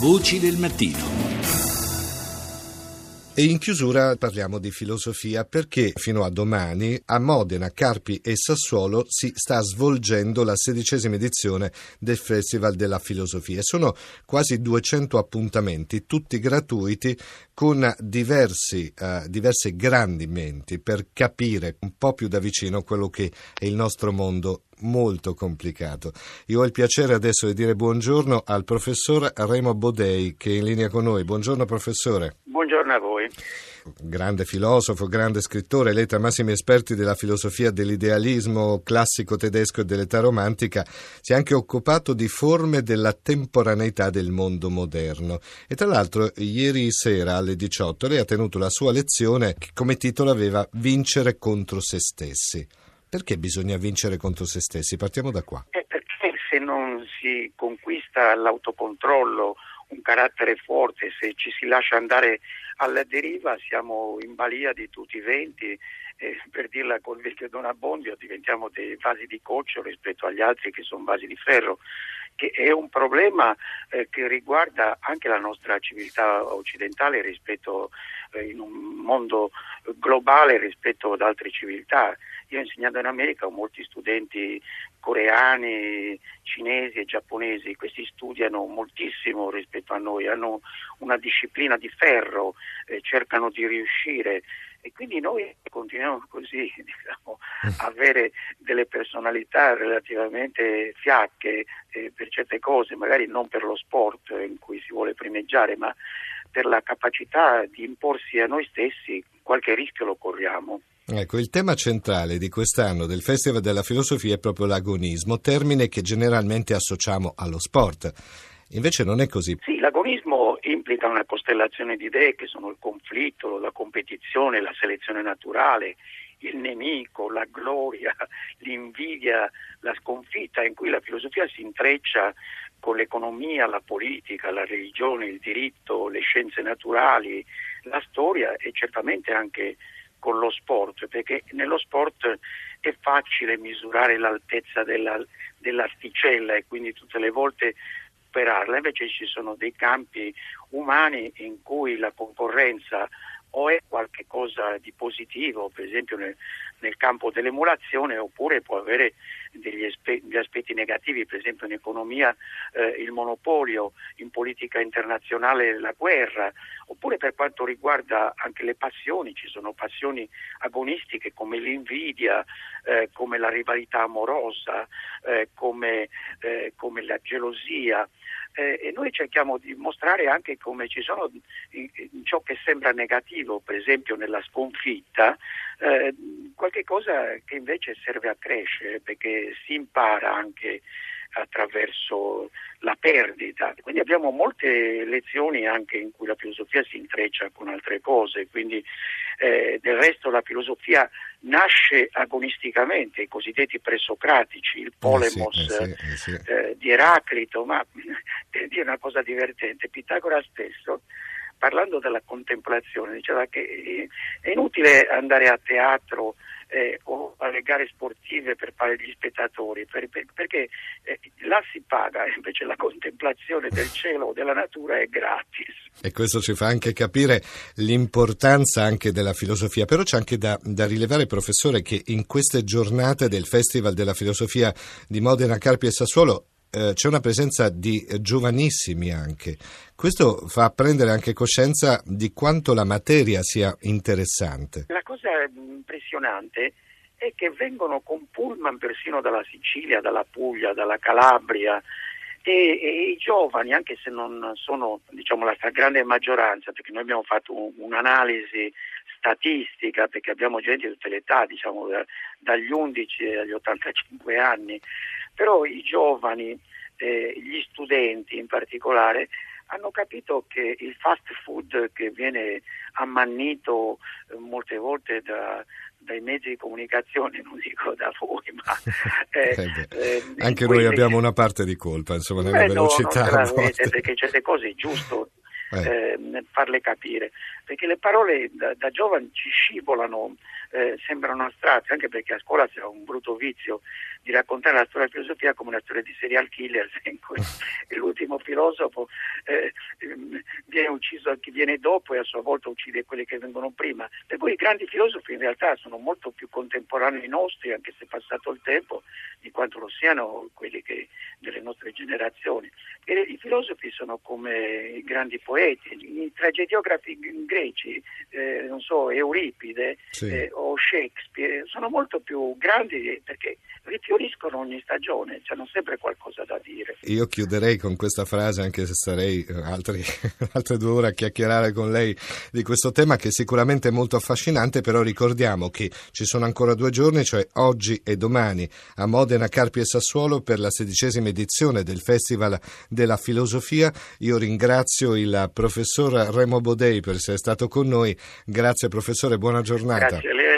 Voci del mattino. E in chiusura parliamo di filosofia perché fino a domani a Modena, Carpi e Sassuolo si sta svolgendo la sedicesima edizione del Festival della Filosofia. Sono quasi 200 appuntamenti, tutti gratuiti, con diversi, uh, diverse grandi menti per capire un po' più da vicino quello che è il nostro mondo molto complicato. Io ho il piacere adesso di dire buongiorno al professor Remo Bodei che è in linea con noi. Buongiorno professore. Buongiorno a voi. Grande filosofo, grande scrittore, lei tra massimi esperti della filosofia dell'idealismo classico tedesco e dell'età romantica, si è anche occupato di forme della temporaneità del mondo moderno. E tra l'altro ieri sera alle 18 lei ha tenuto la sua lezione che come titolo aveva Vincere contro se stessi. Perché bisogna vincere contro se stessi? Partiamo da qua. Eh, perché se non si conquista l'autocontrollo, un carattere forte, se ci si lascia andare alla deriva siamo in balia di tutti i venti eh, per dirla col vecchio Don Abbondio diventiamo dei vasi di coccio rispetto agli altri che sono vasi di ferro che è un problema eh, che riguarda anche la nostra civiltà occidentale rispetto eh, in un mondo globale rispetto ad altre civiltà. Io ho insegnato in America ho molti studenti coreani, cinesi e giapponesi, questi studiano moltissimo rispetto a noi, hanno una disciplina di ferro, eh, cercano di riuscire. E quindi noi continuiamo così diciamo, a avere delle personalità relativamente fiacche eh, per certe cose, magari non per lo sport in cui si vuole primeggiare, ma per la capacità di imporsi a noi stessi, qualche rischio lo corriamo. Ecco, il tema centrale di quest'anno del Festival della Filosofia è proprio l'agonismo, termine che generalmente associamo allo sport. Invece non è così. Sì, l'agonismo implica una costellazione di idee che sono il conflitto, la competizione, la selezione naturale, il nemico, la gloria, l'invidia, la sconfitta, in cui la filosofia si intreccia con l'economia, la politica, la religione, il diritto, le scienze naturali, la storia e certamente anche con lo sport, perché nello sport è facile misurare l'altezza della, dell'asticella e quindi tutte le volte superarla, invece ci sono dei campi umani in cui la concorrenza o è qualcosa di positivo, per esempio nel, nel campo dell'emulazione, oppure può avere degli, espe- degli aspetti negativi, per esempio in economia eh, il monopolio, in politica internazionale la guerra, oppure per quanto riguarda anche le passioni, ci sono passioni agonistiche come l'invidia, eh, come la rivalità amorosa, eh, come, eh, come la gelosia eh, e noi cerchiamo di mostrare anche come ci sono in, in ciò che sembra negativo, per esempio nella sconfitta, eh, qualche cosa che invece serve a crescere perché si impara anche attraverso la perdita. Quindi abbiamo molte lezioni anche in cui la filosofia si intreccia con altre cose, quindi eh, del resto la filosofia nasce agonisticamente, i cosiddetti presocratici, il polemos eh sì, eh sì, sì. Eh, di Eraclito, ma per dire una cosa divertente, Pitagora stesso parlando della contemplazione diceva che è inutile andare a teatro eh, o alle gare sportive per fare gli spettatori, per, per, perché eh, là si paga, invece la contemplazione del cielo o della natura è gratis. E questo ci fa anche capire l'importanza anche della filosofia, però c'è anche da, da rilevare, professore, che in queste giornate del Festival della Filosofia di Modena, Carpi e Sassuolo eh, c'è una presenza di giovanissimi anche. Questo fa prendere anche coscienza di quanto la materia sia interessante. La cosa impressionante è che vengono con pullman persino dalla Sicilia, dalla Puglia, dalla Calabria e, e i giovani, anche se non sono diciamo, la stragrande maggioranza, perché noi abbiamo fatto un, un'analisi statistica, perché abbiamo gente di tutte le età, diciamo, da, dagli 11 agli 85 anni, però i giovani, eh, gli studenti in particolare, hanno capito che il fast food che viene ammannito eh, molte volte da, dai mezzi di comunicazione, non dico da voi, ma eh, eh, anche noi abbiamo una parte di colpa, insomma, nella velocità. Non avete, perché certe cose è giusto eh. Eh, farle capire, perché le parole da, da giovani ci scivolano, eh, sembrano astratte, anche perché a scuola c'è un brutto vizio di raccontare la storia della filosofia come una storia di serial killer, in cui l'ultimo filosofo eh, ehm, viene ucciso chi viene dopo e a sua volta uccide quelli che vengono prima. Per cui i grandi filosofi in realtà sono molto più contemporanei nostri, anche se è passato il tempo, di quanto lo siano quelli che, delle nostre generazioni. E I filosofi sono come i grandi poeti, i tragediografi greci, eh, non so, Euripide sì. eh, o Shakespeare, sono molto più grandi perché rifioriscono ogni stagione, hanno sempre qualcosa da dire. Io chiuderei con questa frase, anche se sarei eh, altri, altre due ore a chiacchierare con lei di questo tema che è sicuramente molto affascinante, però ricordiamo che ci sono ancora due giorni, cioè oggi e domani, a Modena, Carpi e Sassuolo per la sedicesima edizione del Festival della Filosofia. Io ringrazio il professor Remo Bodei per essere stato con noi. Grazie professore, buona giornata. Grazie a lei